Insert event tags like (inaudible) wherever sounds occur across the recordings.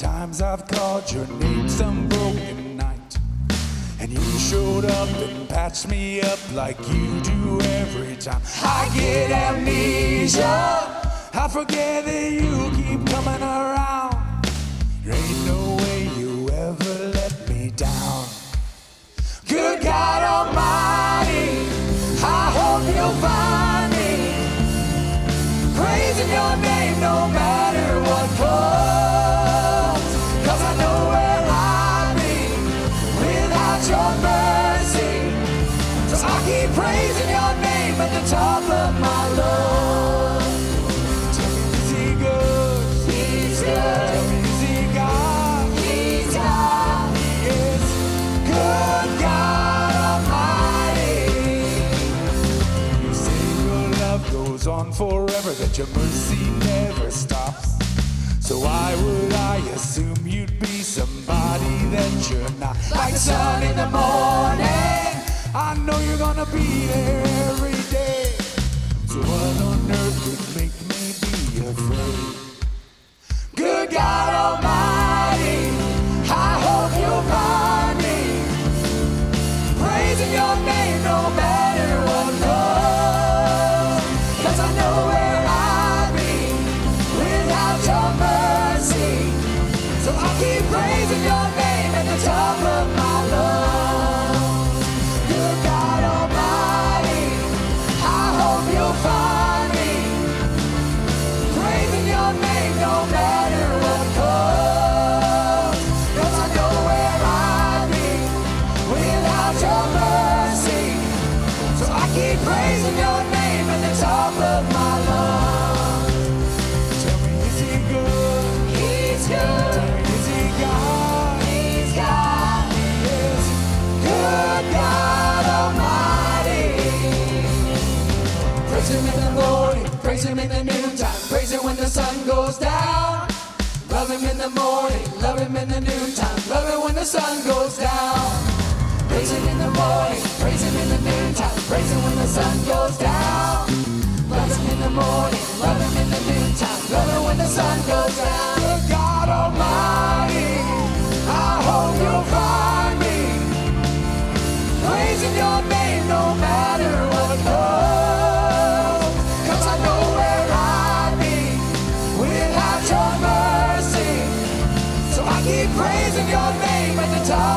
times I've called your name some broken night. And you showed up and patched me up like you do every time. I get amnesia. I forget that you keep coming around. There ain't no way you ever let me down. Good God Almighty, I hope you'll find me. Praising your name no matter. forever that your mercy never stops. So why would I assume you'd be somebody that you're not? Like sun in the morning, I know you're gonna be there every day. So what on earth would make me be afraid? Good God Almighty. Praise Him in the noontime, praise Him when the sun goes down. Love Him in the morning, love Him in the noontime, love Him when the sun goes down. Praise Him in the morning, praise Him in the noontime, praise Him when the sun goes down. Love Him in the morning, love Him in the noontime, love Him when the sun goes down. Good God Almighty, I hope you'll find me praising Your name.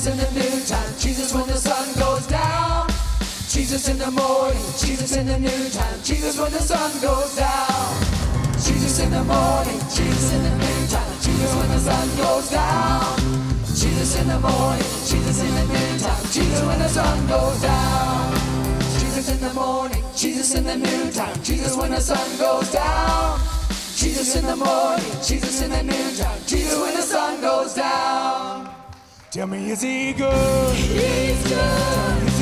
Jesus in the noontime, Jesus when the sun goes down. Jesus in the morning, Jesus in the noontime, Jesus when the sun goes down. Jesus in the morning, Jesus in the noontime, Jesus when the sun goes down. Jesus in the morning, Jesus in the noontime, Jesus when the sun goes down. Jesus in the morning, Jesus in the noontime, Jesus when the sun goes down. Jesus in the morning, Jesus in the noontime, Jesus when the sun goes down. Tell me, is he good? He's good.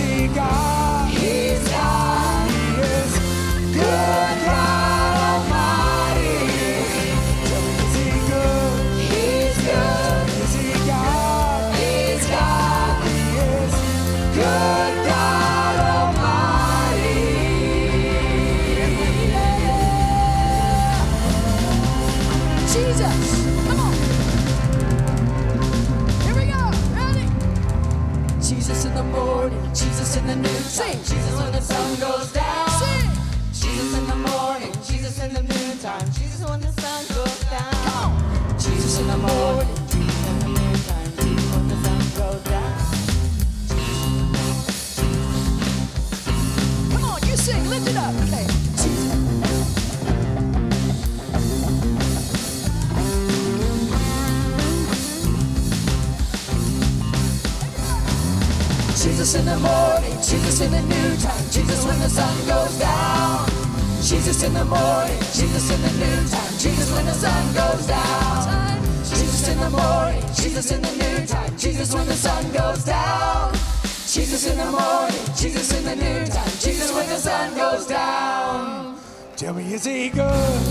Is he good?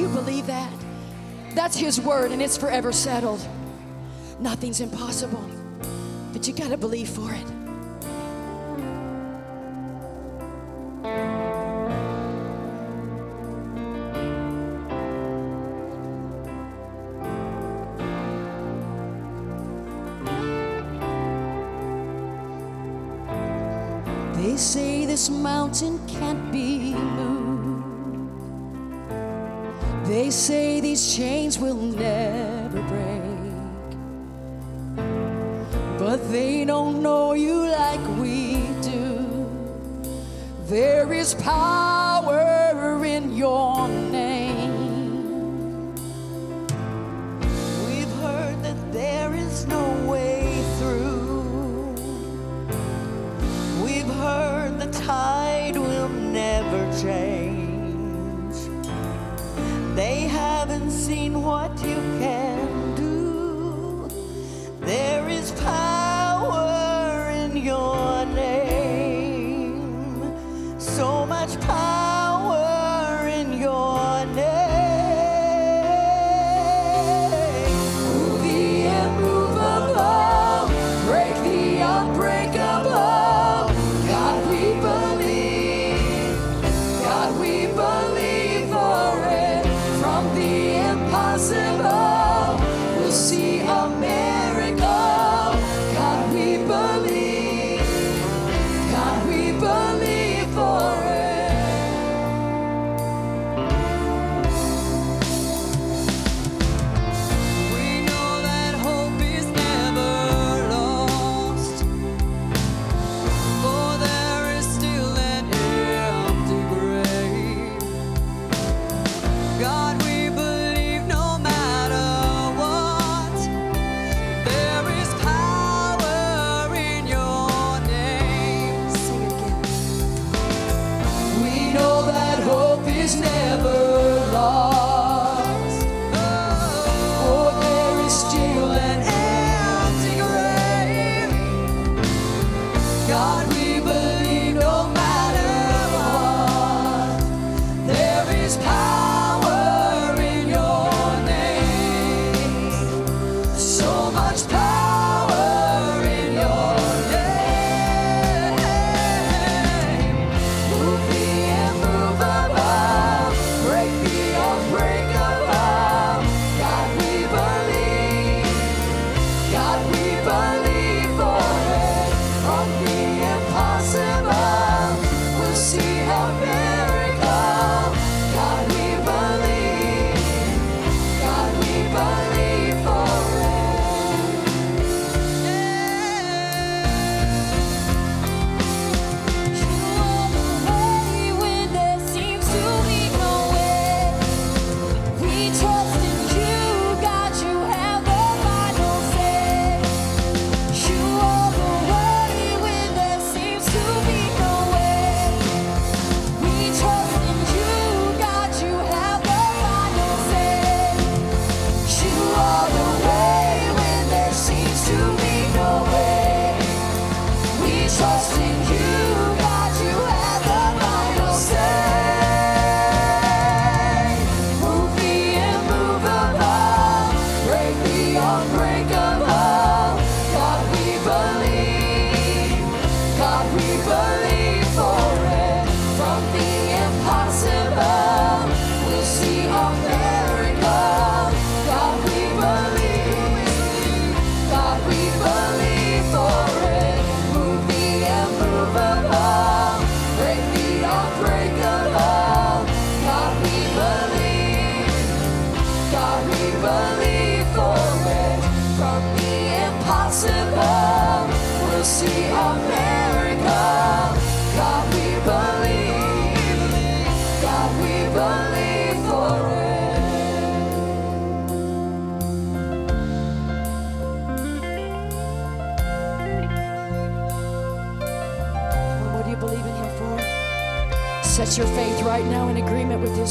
you believe that? That's His word, and it's forever settled. Nothing's impossible, but you got to believe for it. They say this mountain can't be moved. They say these chains will never break, but they don't know you like we do. There is power in your seen what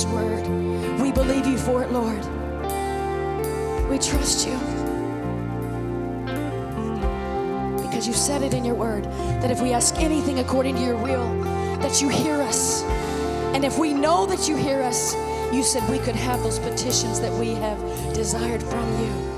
word. We believe you for it, Lord. We trust you. Because you said it in your word that if we ask anything according to your will, that you hear us. And if we know that you hear us, you said we could have those petitions that we have desired from you.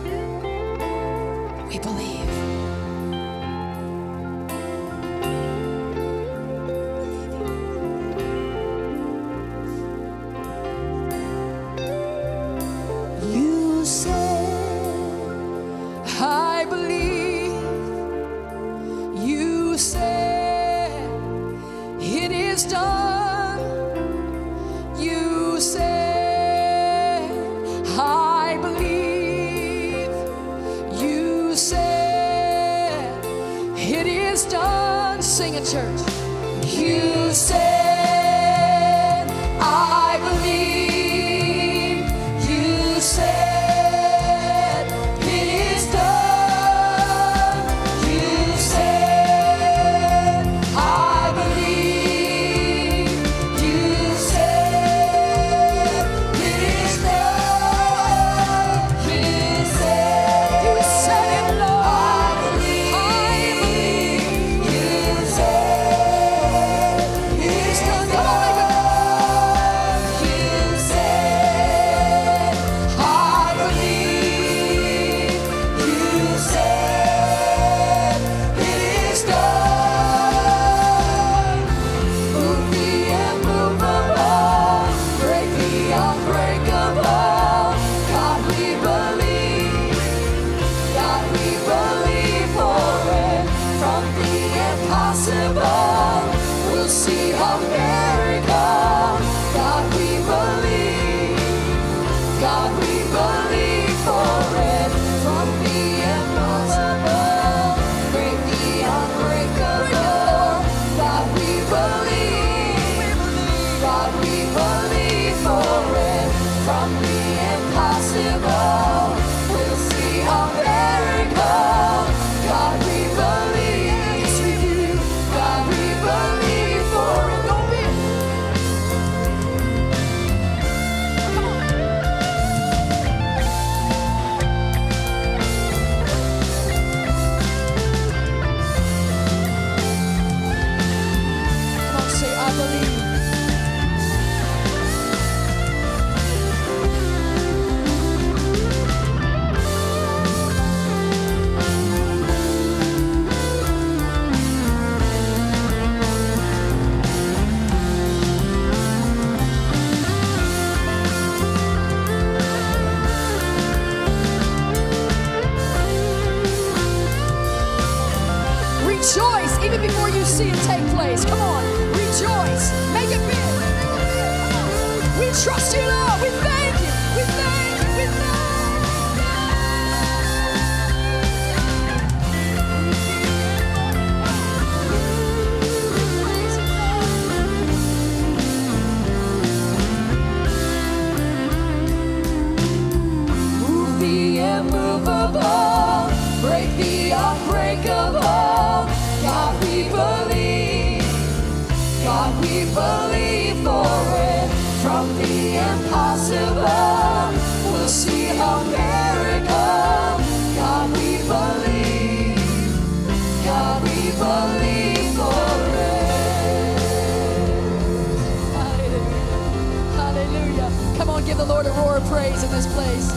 The Lord a roar of praise in this place.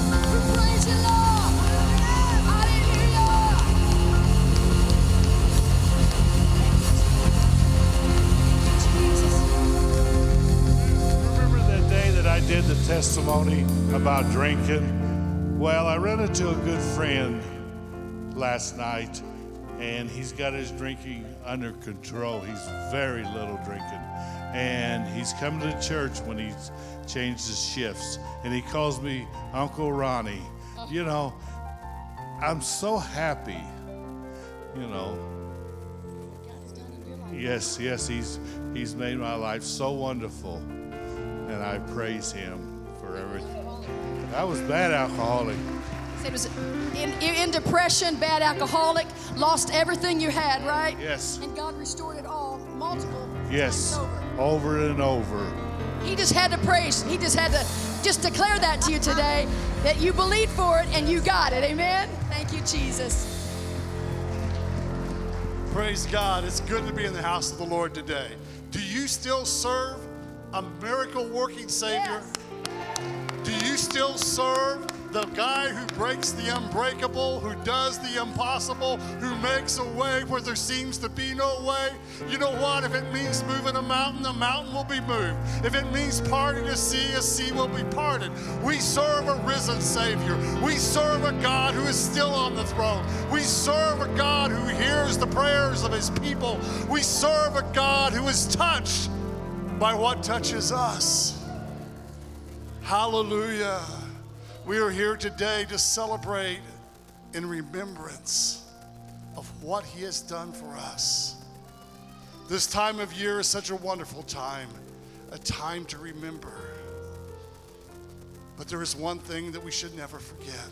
Praise you, Lord. Remember that day that I did the testimony about drinking? Well, I ran into a good friend last night, and he's got his drinking under control. He's very little drinking. And he's come to church when he's changed his shifts. And he calls me Uncle Ronnie. You know, I'm so happy, you know. Yes, yes, he's he's made my life so wonderful, and I praise him for everything. I was bad alcoholic. It was in, in, in depression, bad alcoholic, lost everything you had, right? Yes. And God restored it all, multiple. Yes, times over. Over and over. He just had to praise. He just had to just declare that to you today that you believed for it and you got it. Amen. Thank you, Jesus. Praise God. It's good to be in the house of the Lord today. Do you still serve a miracle working Savior? Yes. Do you still serve the guy who breaks the unbreakable, who does the impossible, who makes a way where there seems to be no way? You know what? If it means moving a mountain, a mountain will be moved. If it means parting a sea, a sea will be parted. We serve a risen Savior. We serve a God who is still on the throne. We serve a God who hears the prayers of his people. We serve a God who is touched by what touches us. Hallelujah. We are here today to celebrate in remembrance of what He has done for us. This time of year is such a wonderful time, a time to remember. But there is one thing that we should never forget,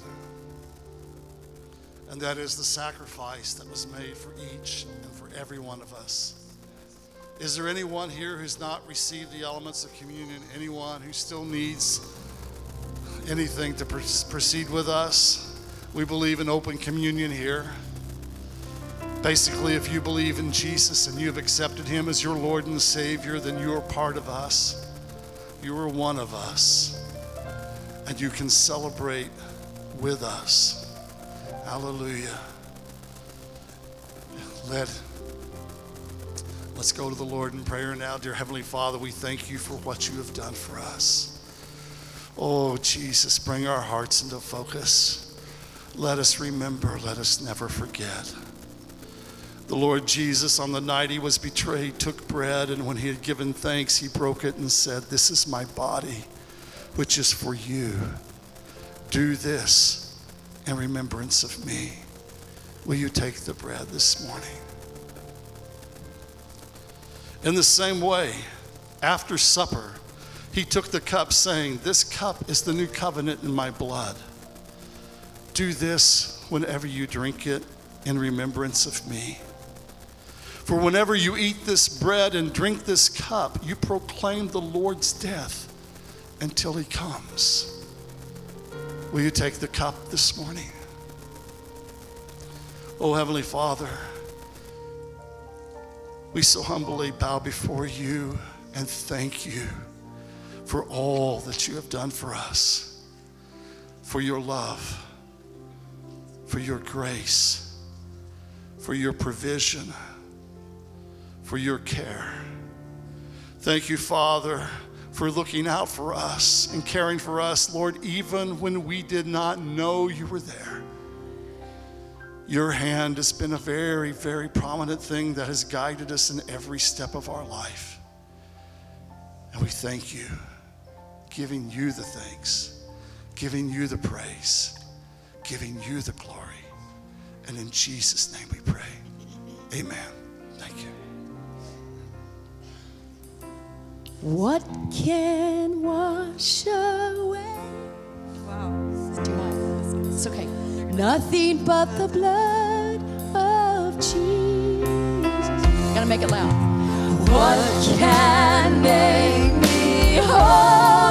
and that is the sacrifice that was made for each and for every one of us. Is there anyone here who's not received the elements of communion? Anyone who still needs anything to proceed with us? We believe in open communion here. Basically, if you believe in Jesus and you have accepted Him as your Lord and Savior, then you are part of us. You are one of us. And you can celebrate with us. Hallelujah. Let Let's go to the Lord in prayer now. Dear Heavenly Father, we thank you for what you have done for us. Oh, Jesus, bring our hearts into focus. Let us remember, let us never forget. The Lord Jesus, on the night he was betrayed, took bread, and when he had given thanks, he broke it and said, This is my body, which is for you. Do this in remembrance of me. Will you take the bread this morning? In the same way, after supper, he took the cup, saying, This cup is the new covenant in my blood. Do this whenever you drink it in remembrance of me. For whenever you eat this bread and drink this cup, you proclaim the Lord's death until he comes. Will you take the cup this morning? Oh, Heavenly Father, we so humbly bow before you and thank you for all that you have done for us, for your love, for your grace, for your provision, for your care. Thank you, Father, for looking out for us and caring for us, Lord, even when we did not know you were there. Your hand has been a very, very prominent thing that has guided us in every step of our life. And we thank you, giving you the thanks, giving you the praise, giving you the glory. And in Jesus' name we pray. Amen. Thank you. What can wash away? High. It's okay. Nothing but the blood of Jesus. Gotta make it loud. What can make me whole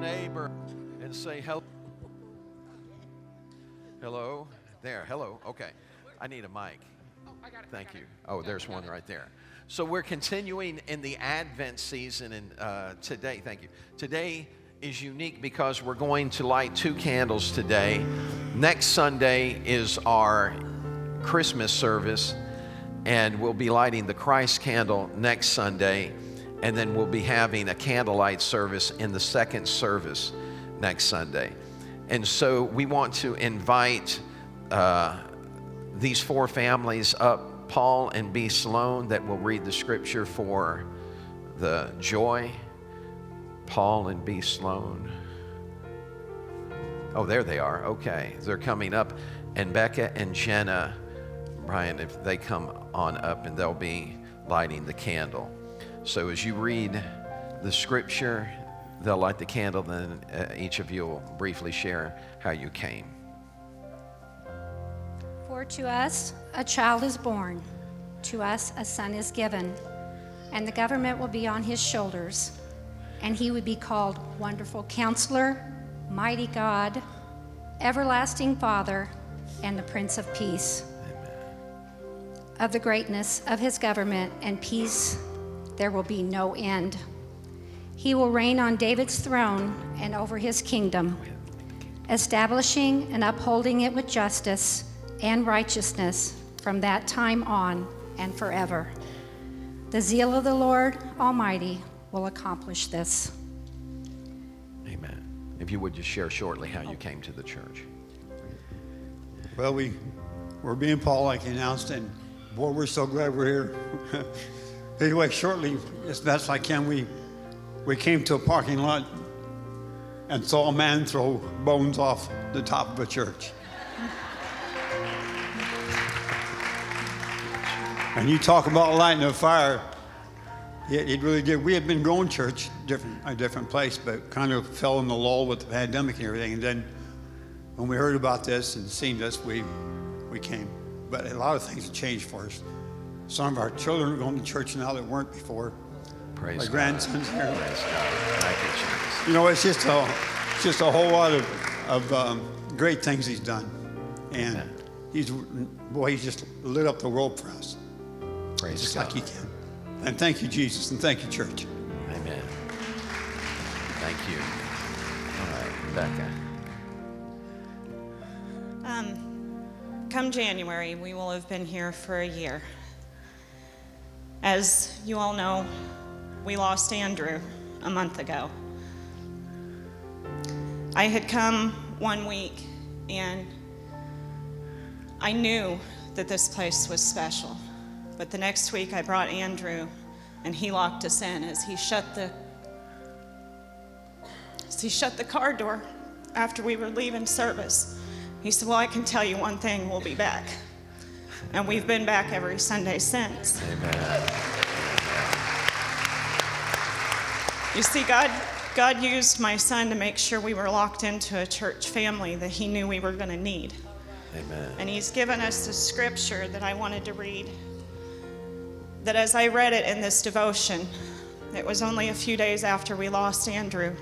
neighbor and say hello. Hello? There, hello. Okay. I need a mic. Thank you. Oh, there's one right there. So we're continuing in the Advent season, and uh, today, thank you. Today is unique because we're going to light two candles today. Next Sunday is our Christmas service, and we'll be lighting the Christ candle next Sunday, and then we'll be having a candlelight service in the second service next Sunday. And so we want to invite uh, these four families up, Paul and B. Sloan, that will read the scripture for the joy. Paul and B. Sloan. Oh, there they are. Okay. They're coming up. And Becca and Jenna, Brian, if they come on up and they'll be lighting the candle. So as you read the scripture, they'll light the candle, then uh, each of you will briefly share how you came. For to us a child is born, to us a son is given, and the government will be on his shoulders, and he would be called Wonderful Counselor, Mighty God, Everlasting Father, and the Prince of Peace. Of the greatness of his government and peace, there will be no end. He will reign on David's throne and over his kingdom, establishing and upholding it with justice and righteousness from that time on and forever. The zeal of the Lord Almighty will accomplish this. Amen. If you would just share shortly how you came to the church. Well, we, we're being Paul, like you announced, and boy, we're so glad we're here. (laughs) anyway, shortly, as best I can, we, we came to a parking lot and saw a man throw bones off the top of a church. And you talk about lighting a fire. It, it really did. We had been going church different, a different place, but kind of fell in the lull with the pandemic and everything. And then when we heard about this and seen this, we, we came. But a lot of things have changed for us. Some of our children are going to church now that weren't before. Praise My God. grandson's here. Praise God. Thank you, Jesus. You know, it's just a, it's just a whole lot of, of um, great things he's done. And Amen. he's, boy, he's just lit up the world for us, Praise just God. like he can. And thank you, Jesus, and thank you, church. Amen. Thank you. All right, Becca. Um, come January, we will have been here for a year. As you all know, we lost Andrew a month ago. I had come one week and I knew that this place was special. But the next week I brought Andrew and he locked us in as he shut the he shut the car door after we were leaving service. He said, Well, I can tell you one thing, we'll be back. And we've been back every Sunday since. Amen. You see, God, God used my son to make sure we were locked into a church family that he knew we were going to need. Amen. And he's given us the scripture that I wanted to read. That as I read it in this devotion, it was only a few days after we lost Andrew.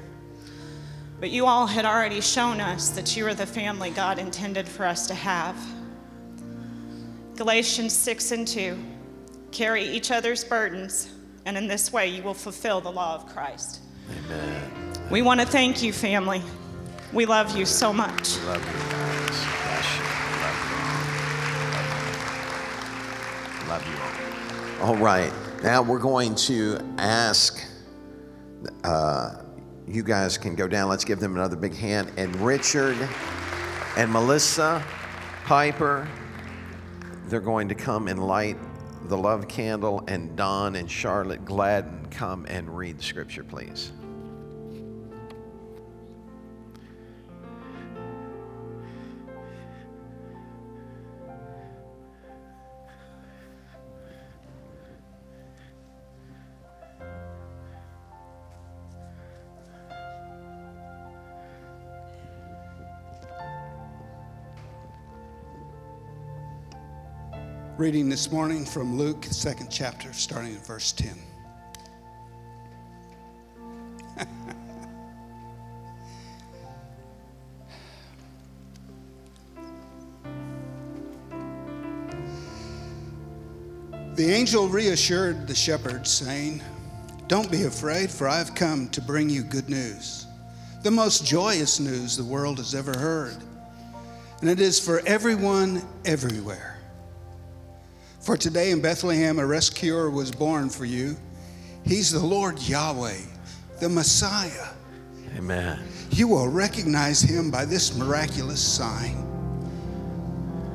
But you all had already shown us that you were the family God intended for us to have. Galatians 6 and 2 carry each other's burdens, and in this way you will fulfill the law of Christ. Amen. We want to thank you, family. We love you so much. Love you guys. Bless you. Love you. Love you all. All right. Now we're going to ask. Uh, you guys can go down. Let's give them another big hand. And Richard and Melissa Piper, they're going to come and light the love candle. And Don and Charlotte Gladden come and read the scripture, please. reading this morning from Luke, second chapter, starting at verse 10. (laughs) the angel reassured the shepherds, saying, Don't be afraid, for I have come to bring you good news, the most joyous news the world has ever heard. And it is for everyone everywhere. For today in Bethlehem, a rescuer was born for you. He's the Lord Yahweh, the Messiah. Amen. You will recognize him by this miraculous sign.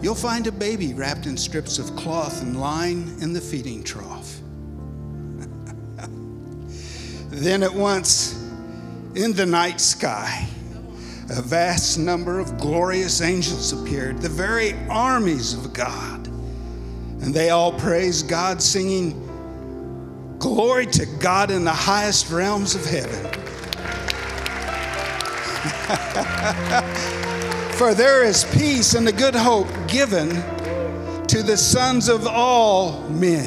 You'll find a baby wrapped in strips of cloth and lying in the feeding trough. (laughs) then at once, in the night sky, a vast number of glorious angels appeared, the very armies of God. And they all praised God, singing, Glory to God in the highest realms of heaven. (laughs) For there is peace and a good hope given to the sons of all men.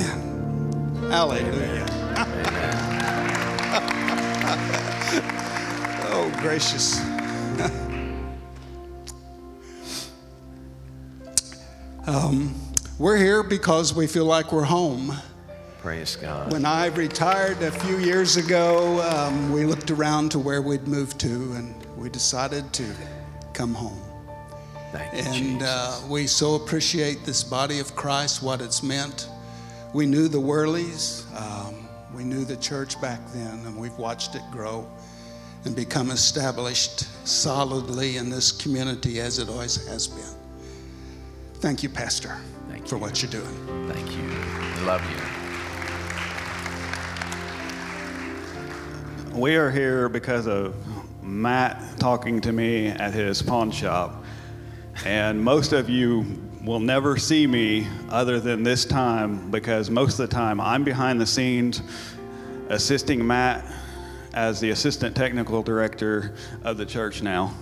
Hallelujah. (laughs) oh, gracious. (laughs) um, we're here because we feel like we're home. Praise God. When I retired a few years ago, um, we looked around to where we'd moved to and we decided to come home. Thank you, And Jesus. uh, we so appreciate this body of Christ, what it's meant. We knew the Worleys, um, we knew the church back then, and we've watched it grow and become established solidly in this community as it always has been. Thank you, Pastor, for what you're doing. Thank you. We love you. We are here because of Matt talking to me at his pawn shop. And most of you will never see me other than this time because most of the time I'm behind the scenes assisting Matt as the assistant technical director of the church now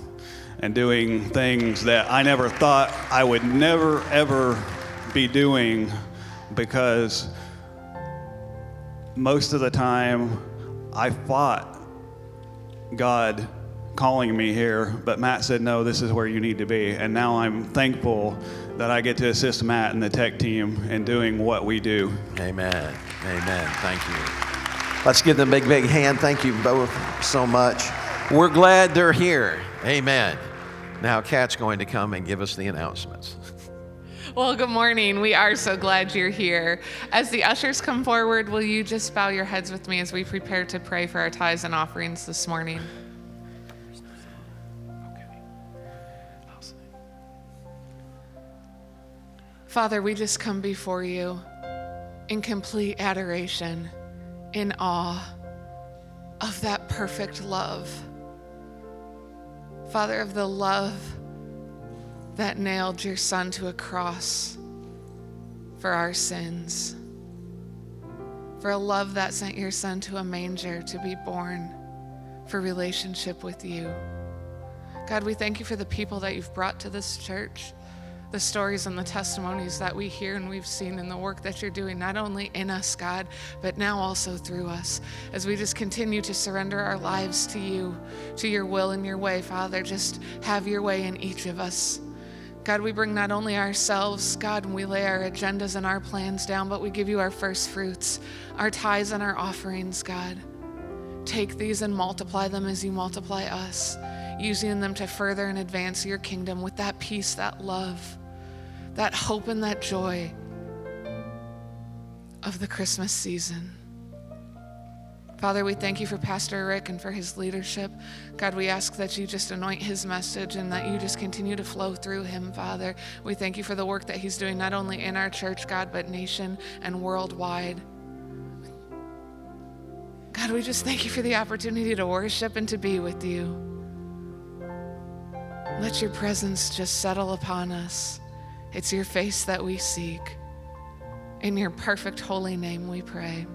and doing things that I never thought I would never ever be doing because most of the time I fought God calling me here, but Matt said, no, this is where you need to be. And now I'm thankful that I get to assist Matt and the tech team in doing what we do. Amen. Amen. Thank you. Let's give them a big, big hand. Thank you both so much. We're glad they're here. Amen. Now, Kat's going to come and give us the announcements. Well, good morning. We are so glad you're here. As the ushers come forward, will you just bow your heads with me as we prepare to pray for our tithes and offerings this morning? Father, we just come before you in complete adoration, in awe of that perfect love. Father, of the love that nailed your son to a cross for our sins, for a love that sent your son to a manger to be born for relationship with you. God, we thank you for the people that you've brought to this church, the stories and the testimonies that we hear and we've seen in the work that you're doing, not only in us, God, but now also through us. As we just continue to surrender our lives to you, to your will and your way, Father, just have your way in each of us. God, we bring not only ourselves, God, and we lay our agendas and our plans down, but we give you our first fruits, our tithes and our offerings, God. Take these and multiply them as you multiply us, using them to further and advance your kingdom with that peace, that love, that hope, and that joy of the Christmas season. Father, we thank you for Pastor Rick and for his leadership. God, we ask that you just anoint his message and that you just continue to flow through him, Father. We thank you for the work that he's doing, not only in our church, God, but nation and worldwide. God, we just thank you for the opportunity to worship and to be with you. Let your presence just settle upon us. It's your face that we seek. In your perfect holy name we pray.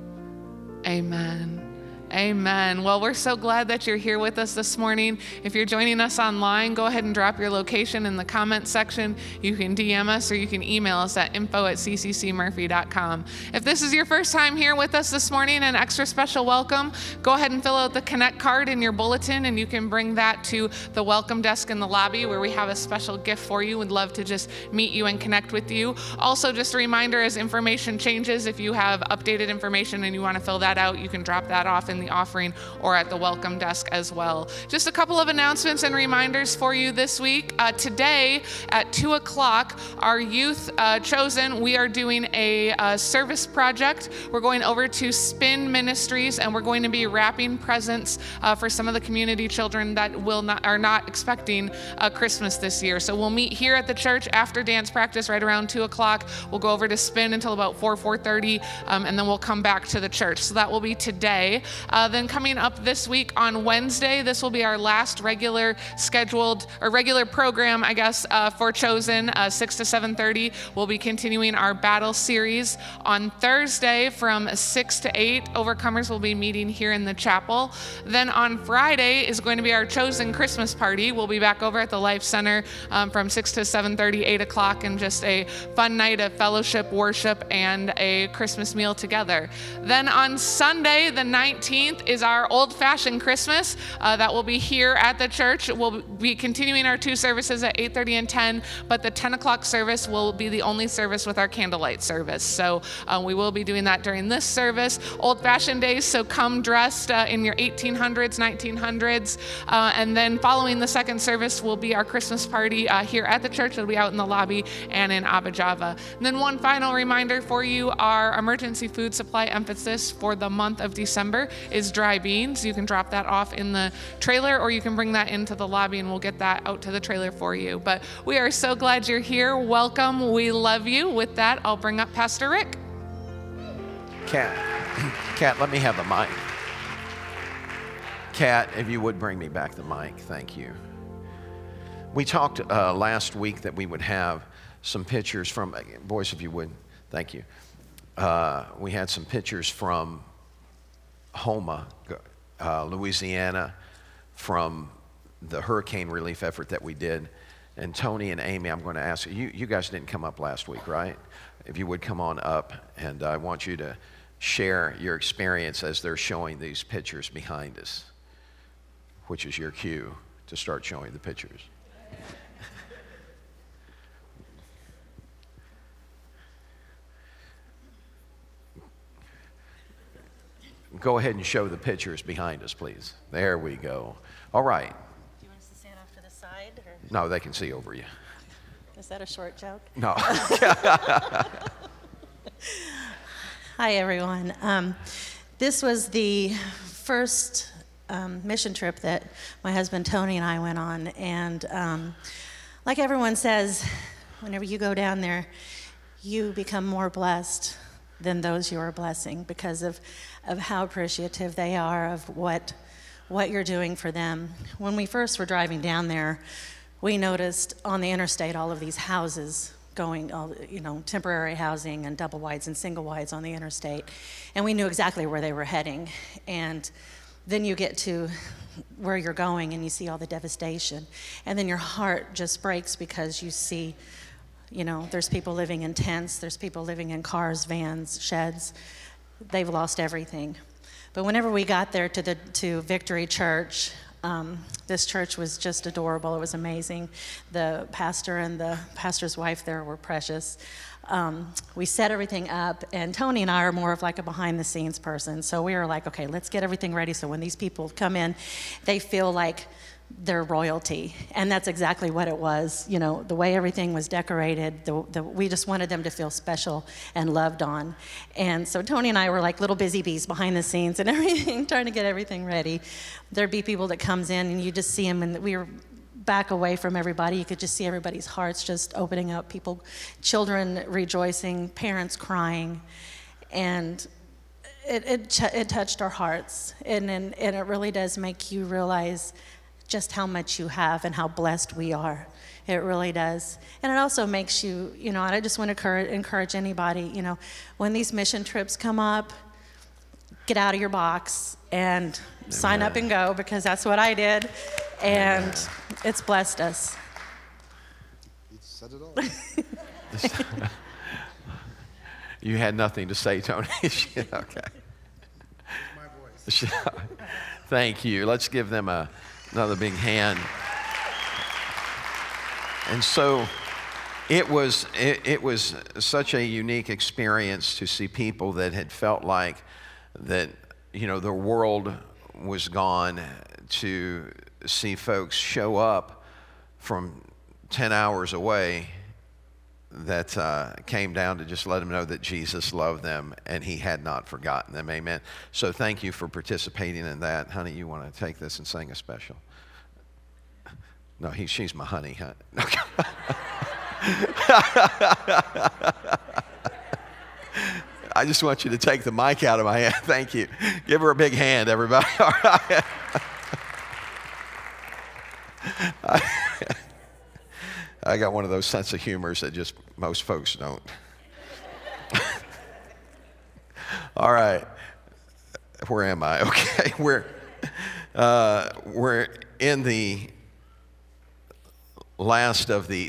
Amen Amen. Well, we're so glad that you're here with us this morning. If you're joining us online, go ahead and drop your location in the comment section. You can DM us or you can email us at info at cccmurphy.com. If this is your first time here with us this morning, an extra special welcome, go ahead and fill out the Connect card in your bulletin and you can bring that to the welcome desk in the lobby where we have a special gift for you. We'd love to just meet you and connect with you. Also, just a reminder as information changes, if you have updated information and you want to fill that out, you can drop that off in the offering or at the welcome desk as well. Just a couple of announcements and reminders for you this week. Uh, today at 2 o'clock, our youth uh, chosen, we are doing a uh, service project. We're going over to Spin Ministries and we're going to be wrapping presents uh, for some of the community children that will not are not expecting Christmas this year. So we'll meet here at the church after dance practice right around 2 o'clock. We'll go over to Spin until about 4, 4.30 um, and then we'll come back to the church. So that will be today. Uh, then coming up this week on Wednesday, this will be our last regular scheduled or regular program, I guess, uh, for Chosen, uh, 6 to 7:30. We'll be continuing our battle series on Thursday from 6 to 8. Overcomers will be meeting here in the chapel. Then on Friday is going to be our Chosen Christmas party. We'll be back over at the Life Center um, from 6 to 7:30, 8 o'clock, and just a fun night of fellowship, worship, and a Christmas meal together. Then on Sunday, the 19th, is our old fashioned Christmas uh, that will be here at the church. We'll be continuing our two services at 8:30 and 10, but the 10 o'clock service will be the only service with our candlelight service. So uh, we will be doing that during this service. Old fashioned days, so come dressed uh, in your 1800s, 1900s, uh, and then following the second service will be our Christmas party uh, here at the church. It'll be out in the lobby and in Abba Java. And then one final reminder for you: our emergency food supply emphasis for the month of December is dry beans. You can drop that off in the trailer or you can bring that into the lobby and we'll get that out to the trailer for you. But we are so glad you're here. Welcome. We love you. With that, I'll bring up Pastor Rick. Kat, (clears throat) Kat, let me have the mic. Kat, if you would bring me back the mic, thank you. We talked uh, last week that we would have some pictures from, boys, if you would, thank you. Uh, we had some pictures from Houma, uh, Louisiana, from the hurricane relief effort that we did. And Tony and Amy, I'm going to ask you, you guys didn't come up last week, right? If you would come on up, and I want you to share your experience as they're showing these pictures behind us, which is your cue to start showing the pictures. Go ahead and show the pictures behind us, please. There we go. All right. Do you want us to stand off to the side? Or? No, they can see over you. Is that a short joke? No. (laughs) Hi, everyone. Um, this was the first um, mission trip that my husband Tony and I went on. And um, like everyone says, whenever you go down there, you become more blessed than those you are blessing because of, of how appreciative they are of what, what you're doing for them. When we first were driving down there, we noticed on the interstate all of these houses going, you know, temporary housing and double wides and single wides on the interstate. And we knew exactly where they were heading. And then you get to where you're going and you see all the devastation. And then your heart just breaks because you see, you know, there's people living in tents, there's people living in cars, vans, sheds. They've lost everything. But whenever we got there to, the, to Victory Church, um, this church was just adorable. It was amazing. The pastor and the pastor's wife there were precious. Um, we set everything up, and Tony and I are more of like a behind the scenes person. So we were like, okay, let's get everything ready so when these people come in, they feel like their royalty. And that's exactly what it was. You know, the way everything was decorated, the, the, we just wanted them to feel special and loved on. And so Tony and I were like little busy bees behind the scenes and (laughs) everything, trying to get everything ready. There'd be people that comes in and you just see them and we were back away from everybody. You could just see everybody's hearts just opening up, people, children rejoicing, parents crying. And it, it, it touched our hearts. And, and, and it really does make you realize just how much you have and how blessed we are. It really does. And it also makes you, you know, and I just want to encourage, encourage anybody, you know, when these mission trips come up, get out of your box and sign up and go because that's what I did. And it's blessed us. Said it all. (laughs) You had nothing to say, Tony. Yeah, (laughs) okay. (laughs) Thank you. Let's give them a, another big hand. And so it was, it, it was such a unique experience to see people that had felt like that, you know, the world was gone to see folks show up from 10 hours away that uh, came down to just let them know that Jesus loved them and he had not forgotten them. Amen. So thank you for participating in that. Honey, you want to take this and sing a special? No, he, she's my honey, huh? (laughs) I just want you to take the mic out of my hand. (laughs) Thank you. Give her a big hand, everybody. (laughs) All right. I got one of those sense of humors that just most folks don't. (laughs) All right. Where am I? (laughs) Okay. We're, uh, we're in the last of the